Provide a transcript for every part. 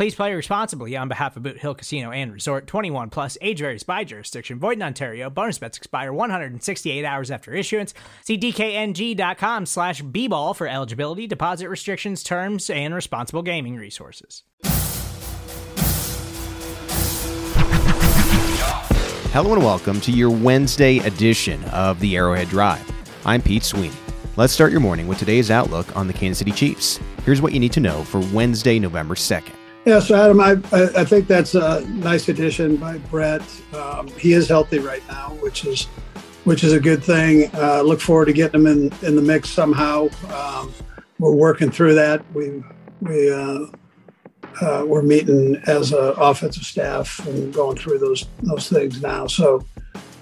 Please play responsibly on behalf of Boot Hill Casino and Resort 21 plus age varies by jurisdiction. Void in Ontario. Bonus bets expire 168 hours after issuance. See DKNG.com slash B ball for eligibility, deposit restrictions, terms, and responsible gaming resources. Hello and welcome to your Wednesday edition of the Arrowhead Drive. I'm Pete Sweeney. Let's start your morning with today's outlook on the Kansas City Chiefs. Here's what you need to know for Wednesday, November 2nd. Yeah, so Adam, I, I think that's a nice addition by Brett. Um, he is healthy right now, which is which is a good thing. Uh, look forward to getting him in, in the mix somehow. Um, we're working through that. We we uh, uh, we're meeting as an offensive staff and going through those those things now. So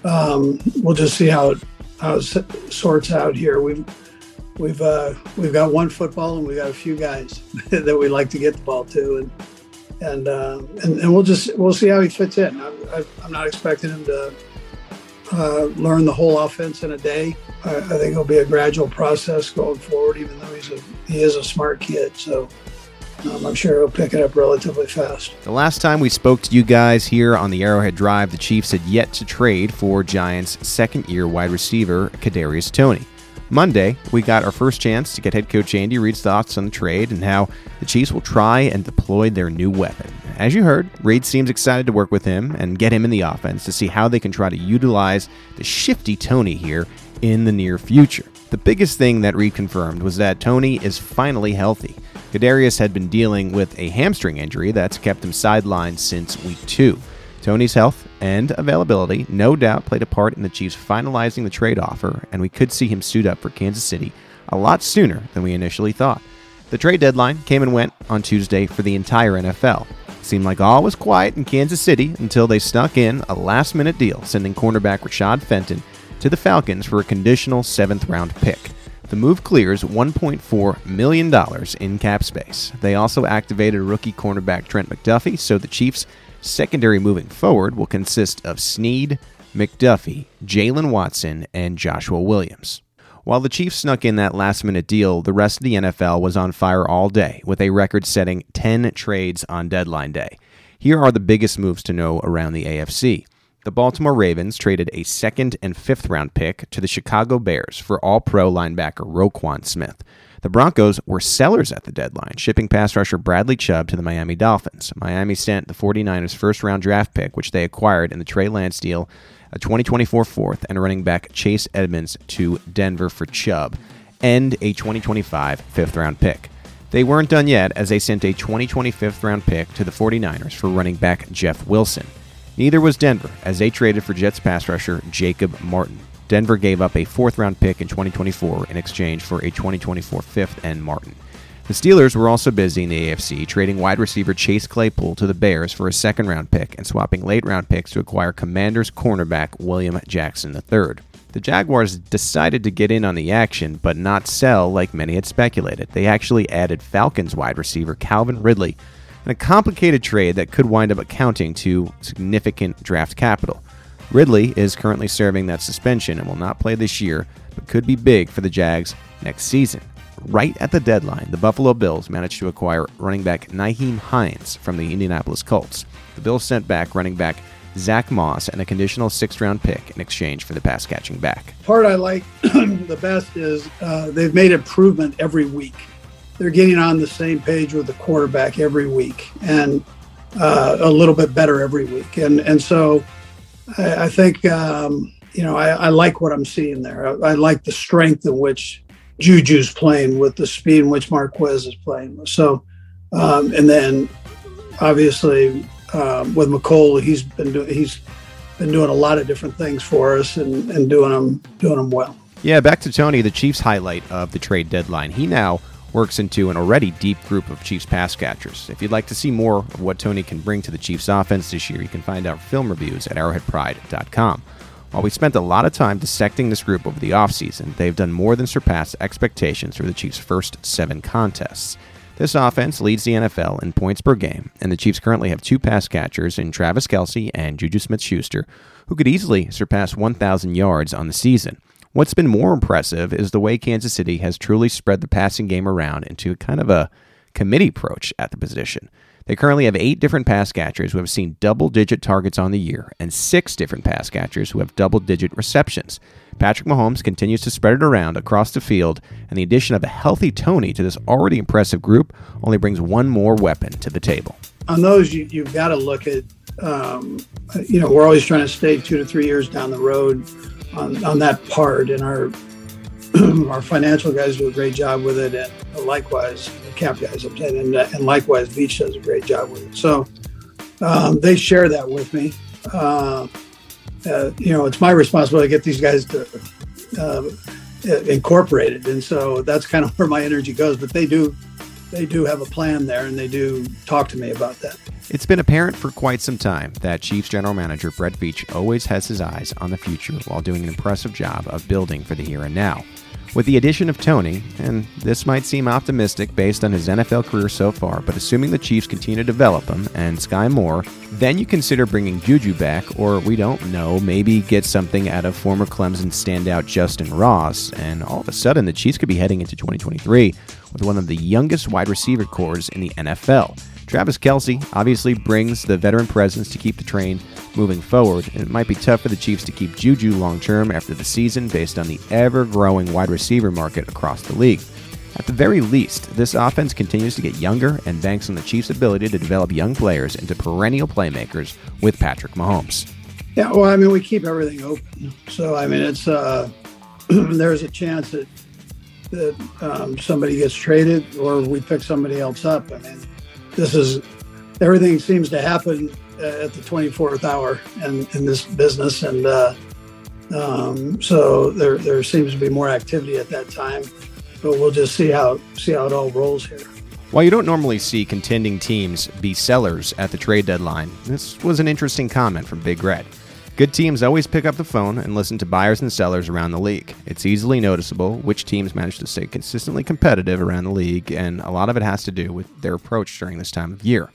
um, we'll just see how it how it sorts out here. We've we've uh, we've got one football and we've got a few guys that we like to get the ball to, and and uh, and, and we'll just we'll see how he fits in. I'm, I'm not expecting him to uh, learn the whole offense in a day. I, I, think it'll be a gradual process going forward. Even though he's a he is a smart kid, so. Um, I'm sure he'll pick it up relatively fast. The last time we spoke to you guys here on the Arrowhead Drive, the Chiefs had yet to trade for Giants' second-year wide receiver Kadarius Toney. Monday, we got our first chance to get head coach Andy Reid's thoughts on the trade and how the Chiefs will try and deploy their new weapon. As you heard, Reid seems excited to work with him and get him in the offense to see how they can try to utilize the shifty Toney here in the near future. The biggest thing that Reid confirmed was that Toney is finally healthy. Kadarius had been dealing with a hamstring injury that's kept him sidelined since week two. Toney's health and availability no doubt played a part in the Chiefs finalizing the trade offer, and we could see him suit up for Kansas City a lot sooner than we initially thought. The trade deadline came and went on Tuesday for the entire NFL. Seemed like all was quiet in Kansas City until they snuck in a last minute deal, sending cornerback Rashad Fenton to the Falcons for a conditional seventh round pick. The move clears $1.4 million in cap space. They also activated rookie cornerback Trent McDuffie, so the Chiefs Secondary moving forward will consist of Sneed, McDuffie, Jaylen Watson, and Joshua Williams. While the Chiefs snuck in that last minute deal, the rest of the NFL was on fire all day, with a record setting 10 trades on deadline day. Here are the biggest moves to know around the AFC. The Baltimore Ravens traded a second and fifth round pick to the Chicago Bears for all pro linebacker Roquan Smith. The Broncos were sellers at the deadline, shipping pass rusher Bradley Chubb to the Miami Dolphins. Miami sent the 49ers' first round draft pick, which they acquired in the Trey Lance deal, a 2024 fourth, and running back Chase Edmonds to Denver for Chubb, and a 2025 fifth round pick. They weren't done yet as they sent a 2025 round pick to the 49ers for running back Jeff Wilson. Neither was Denver, as they traded for Jets pass rusher Jacob Martin. Denver gave up a fourth round pick in 2024 in exchange for a 2024 fifth and Martin. The Steelers were also busy in the AFC, trading wide receiver Chase Claypool to the Bears for a second round pick and swapping late round picks to acquire Commanders cornerback William Jackson III. The Jaguars decided to get in on the action, but not sell like many had speculated. They actually added Falcons wide receiver Calvin Ridley in a complicated trade that could wind up accounting to significant draft capital. Ridley is currently serving that suspension and will not play this year, but could be big for the Jags next season. Right at the deadline, the Buffalo Bills managed to acquire running back Nyheim Hines from the Indianapolis Colts. The Bills sent back running back Zach Moss and a conditional sixth round pick in exchange for the pass catching back. Part I like the best is uh, they've made improvement every week. They're getting on the same page with the quarterback every week and uh, a little bit better every week. And, and so I, I think um, you know, I, I, like what I'm seeing there. I, I, like the strength in which Juju's playing with the speed in which Marquez is playing. So, um, and then obviously um, with Mecole, he's been doing he's been doing a lot of different things for us and, and doing them doing them well. Yeah, back to Toney, the Chiefs highlight of the trade deadline. He now works into an already deep group of Chiefs pass catchers. If you'd like to see more of what Toney can bring to the Chiefs offense this year, you can find our film reviews at arrowheadpride.com. While we spent a lot of time dissecting this group over the offseason, they've done more than surpass expectations for the Chiefs' first seven contests. This offense leads the NFL in points per game, and the Chiefs currently have two pass catchers in Travis Kelce and Juju Smith Schuster, who could easily surpass 1,000 yards on the season. What's been more impressive is the way Kansas City has truly spread the passing game around into kind of a committee approach at the position. They currently have eight different pass catchers who have seen double digit targets on the year and six different pass catchers who have double digit receptions. Patrick Mahomes continues to spread it around across the field, and the addition of a healthy Toney to this already impressive group only brings one more weapon to the table. On those, you, have got to look at, um, you know, we're always trying to stay two to three years down the road on, on that part, and our our financial guys do a great job with it, and likewise, the cap guys, I'm saying, and, and likewise, Veach does a great job with it. So um, they share that with me. Uh, uh, you know, it's my responsibility to get these guys to uh, incorporate it, and so that's kind of where my energy goes. But they do they do have a plan there and they do talk to me about that. It's been apparent for quite some time that Chiefs general manager Brett Veach always has his eyes on the future while doing an impressive job of building for the here and now. With the addition of Toney, and this might seem optimistic based on his NFL career so far, but assuming the Chiefs continue to develop him and Skyy Moore, then you consider bringing Juju back, or we don't know, maybe get something out of former Clemson standout Justin Ross, and all of a sudden the Chiefs could be heading into 2023 with one of the youngest wide receiver corps in the NFL. Travis Kelce obviously brings the veteran presence to keep the train moving forward, and it might be tough for the Chiefs to keep Juju long term after the season based on the ever growing wide receiver market across the league. At the very least, this offense continues to get younger and banks on the Chiefs' ability to develop young players into perennial playmakers with Patrick Mahomes. Yeah, well, I mean, we keep everything open. So, I mean, it's uh, there's a chance that that um, somebody gets traded or we pick somebody else up. I mean, this is everything seems to happen at the 24th hour in, in this business. And uh, um, so there, there seems to be more activity at that time, but we'll just see how, see how it all rolls here. While you don't normally see contending teams be sellers at the trade deadline, this was an interesting comment from Big Red. Good teams always pick up the phone and listen to buyers and sellers around the league. It's easily noticeable which teams manage to stay consistently competitive around the league, and a lot of it has to do with their approach during this time of year.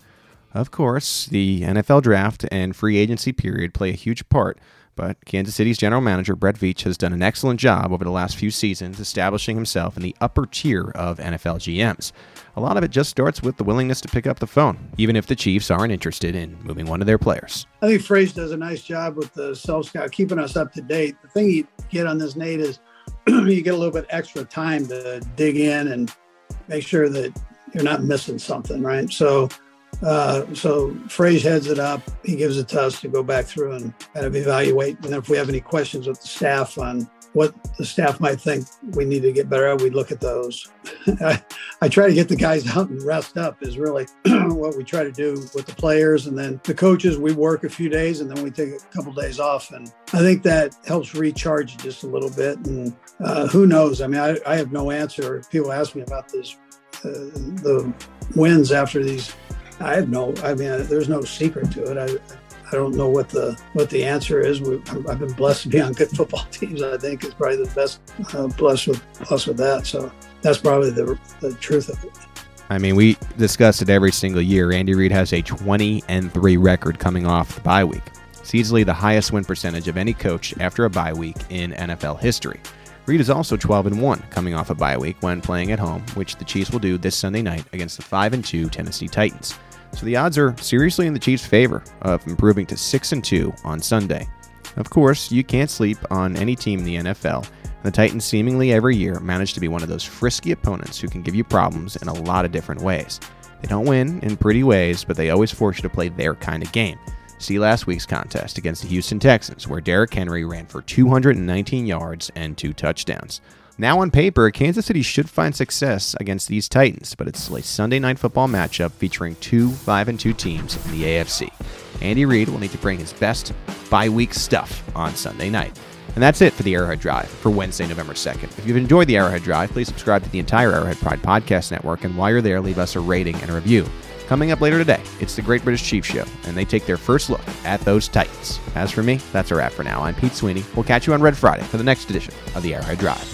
Of course, the NFL draft and free agency period play a huge part but Kansas City's general manager, Brett Veach, has done an excellent job over the last few seasons establishing himself in the upper tier of NFL GMs. A lot of it just starts with the willingness to pick up the phone, even if the Chiefs aren't interested in moving one of their players. I think Fraze does a nice job with the self scout, keeping us up to date. The thing you get on this, Nate, is you get a little bit extra time to dig in and make sure that you're not missing something, right? So uh, so Fraze heads it up. He gives it to us to go back through and kind of evaluate. And if we have any questions with the staff on what the staff might think we need to get better at, we look at those. I, I, try to get the guys out and rest up is really what we try to do with the players. And then the coaches, we work a few days and then we take a couple days off. And I think that helps recharge just a little bit. And uh, who knows? I mean, I, I, have no answer. People ask me about this, uh, the wins after these I have no. I mean, there's no secret to it. I, I don't know what the what the answer is. We, I've been blessed to be on good football teams. I think is probably the best uh, blessed with blessed with that. So that's probably the the truth of it. I mean, we discuss it every single year. Andy Reid has a 20 and three record coming off the bye week. It's easily the highest win percentage of any coach after a bye week in NFL history. Reid is also 12 and 1 coming off a bye week when playing at home, which the Chiefs will do this Sunday night against the 5 and 2 Tennessee Titans. So the odds are seriously in the Chiefs' favor of improving to 6 and 2 on Sunday. Of course, you can't sleep on any team in the NFL. The Titans seemingly every year manage to be one of those frisky opponents who can give you problems in a lot of different ways. They don't win in pretty ways, but they always force you to play their kind of game. See last week's contest against the Houston Texans, where Derrick Henry ran for 219 yards and two touchdowns. Now, on paper, Kansas City should find success against these Titans, but it's a Sunday night football matchup featuring two 5 and 2 teams in the AFC. Andy Reid will need to bring his best bye week stuff on Sunday night. And that's it for the Arrowhead Drive for Wednesday, November 2nd. If you've enjoyed the Arrowhead Drive, please subscribe to the entire Arrowhead Pride Podcast Network, and while you're there, leave us a rating and a review. Coming up later today, it's the Great British Chief Show, and they take their first look at those Titans. As for me, that's a wrap for now. I'm Pete Sweeney. We'll catch you on Red Friday for the next edition of the Arrowhead Drive.